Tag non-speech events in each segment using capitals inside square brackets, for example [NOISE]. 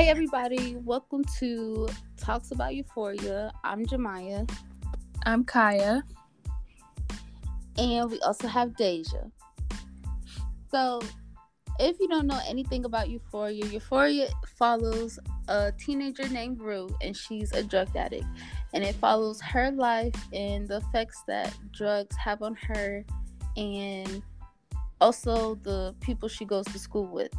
Hey everybody, welcome to Talks About Euphoria. I'm Jemiah. I'm Kaya. And we also have Deja. So, if you don't know anything about Euphoria, Euphoria follows a teenager named Rue, and she's a drug addict. And it follows her life and the effects that drugs have on her, and also the people she goes to school with.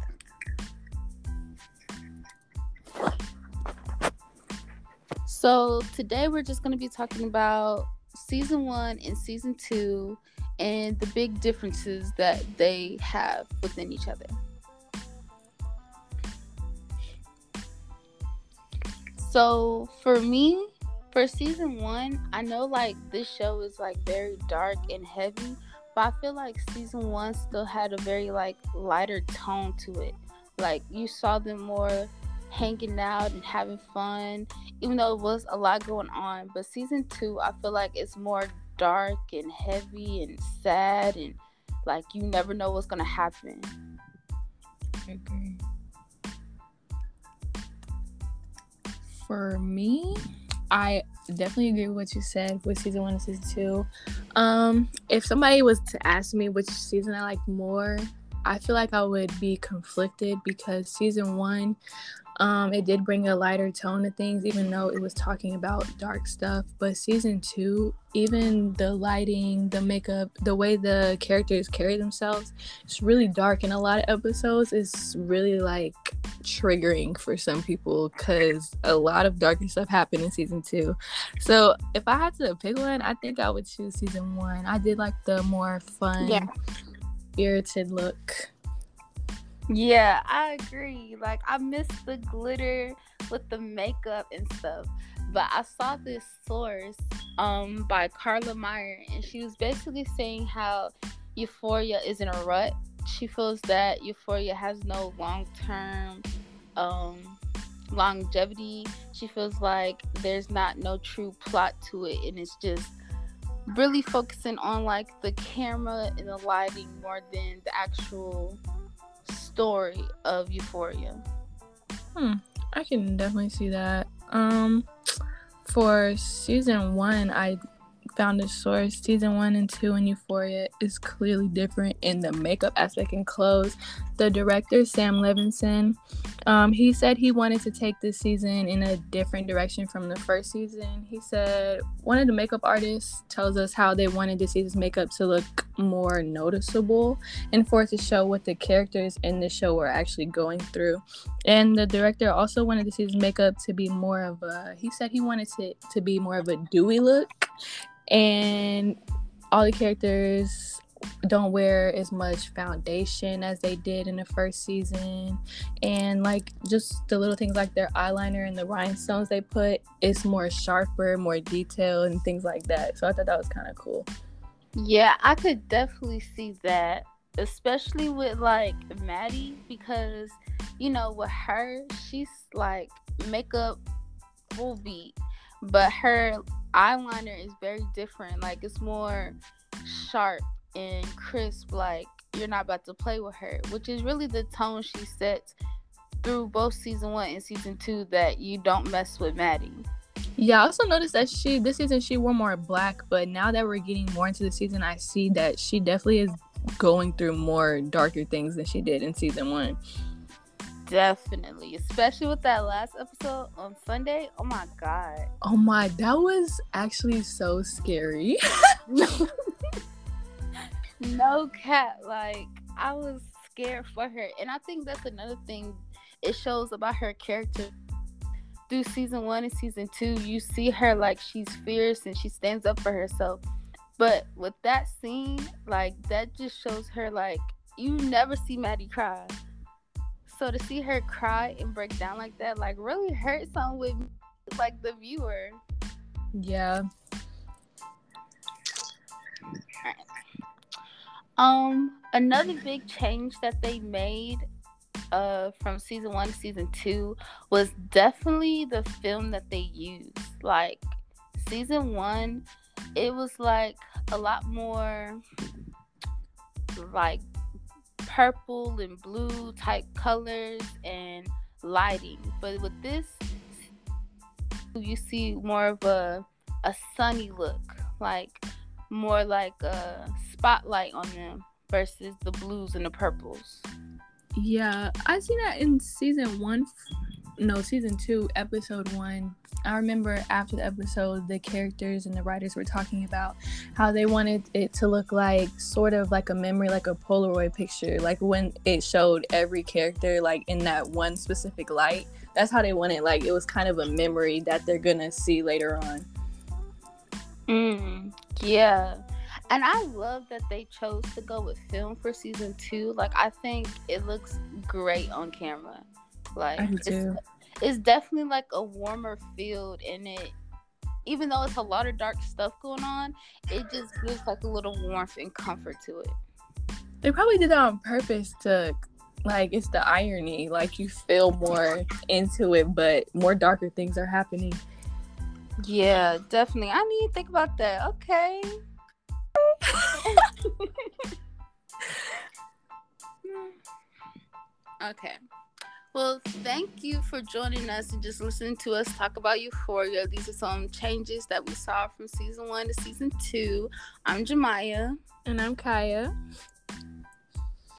So, today we're just going to be talking about season one and season two and the big differences that they have within each other. So for me, for season one, I know like this show is like very dark and heavy, but I feel like season one still had a very like lighter tone to it. Like you saw them more hanging out and having fun, even though it was a lot going on. But season two, I feel like it's more dark and heavy and sad and like you never know what's gonna happen. Agree. For me, I definitely agree with what you said with season one and season two. Um, if somebody was to ask me which season I like more, I feel like I would be conflicted because season one, um, it did bring a lighter tone to things, even though it was talking about dark stuff. But season two, even the lighting, the makeup, the way the characters carry themselves, it's really dark. And a lot of episodes is really like triggering for some people because a lot of darker stuff happened in season two. So if I had to pick one, I think I would choose season one. I did like the more fun, Yeah. spirited look. Yeah, I agree. Like I miss the glitter with the makeup and stuff. But I saw this source um by Carla Meyer and she was basically saying how Euphoria is in a rut. She feels that Euphoria has no long term um longevity. She feels like there's not no true plot to it and it's just really focusing on like the camera and the lighting more than the actual story of Euphoria. Hmm, I can definitely see that. Um, for season one, I found a source. Season one and two in Euphoria is clearly different in the makeup aspect and clothes. The director Sam Levinson, um, he said he wanted to take this season in a different direction from the first season. He said one of the makeup artists tells us how they wanted this season's makeup to look more noticeable and for it to show what the characters in the show were actually going through. And the director also wanted the season's makeup to be more of a. He said he wanted it to be more of a dewy look, and all the characters don't wear as much foundation as they did in the first season. And like just the little things like their eyeliner and the rhinestones they put it's more sharper more detailed and things like that. So i thought that was kind of cool. Yeah, I could definitely see that, especially with like Maddy, because you know, with her, she's like makeup full beat, but her eyeliner is very different. Like it's more sharp and crisp. Like you're not about to play with her, which is really the tone she sets through both season one and season two. That you don't mess with Maddy. Yeah, I also noticed that she this season she wore more black, but now that we're getting more into the season, I see that she definitely is going through more darker things than she did in season one. Definitely, especially with that last episode on Sunday. Oh my god. Oh my, that was actually so scary. [LAUGHS] [LAUGHS] no cat like i was scared for her and i think that's another thing it shows about her character. Through season one and season two you see her like she's fierce and she stands up for herself. But with that scene like that just shows her like you never see maddy cry. So to see her cry and break down like that like really hurt something with like the viewer. Yeah. Um, another big change that they made uh from season one to season two was definitely the film that they used. Like season one, it was like a lot more like purple and blue type colors and lighting. But with this, you see more of a a sunny look, like more like a spotlight on them versus the blues and the purples. Yeah, I see that in season one. No, season two, episode one. I remember after the episode, the characters and the writers were talking about how they wanted it to look like sort of like a memory, like a Polaroid picture, like when it showed every character like in that one specific light. That's how they wanted. Like it was kind of a memory that they're gonna see later on. Mm, yeah. And I love that they chose to go with film for season two. Like I think it looks great on camera. Like it's, it's definitely like a warmer field in it. Even though it's a lot of dark stuff going on, it just gives like a little warmth and comfort to it. They probably did that on purpose to like it's the irony. Like you feel more into it, but more darker things are happening. Yeah, definitely. I need to think about that. Okay. [LAUGHS] okay. Well, thank you for joining us and just listening to us talk about Euphoria. These are some changes that we saw from season one to season two. I'm Jemiah. And I'm Kaya.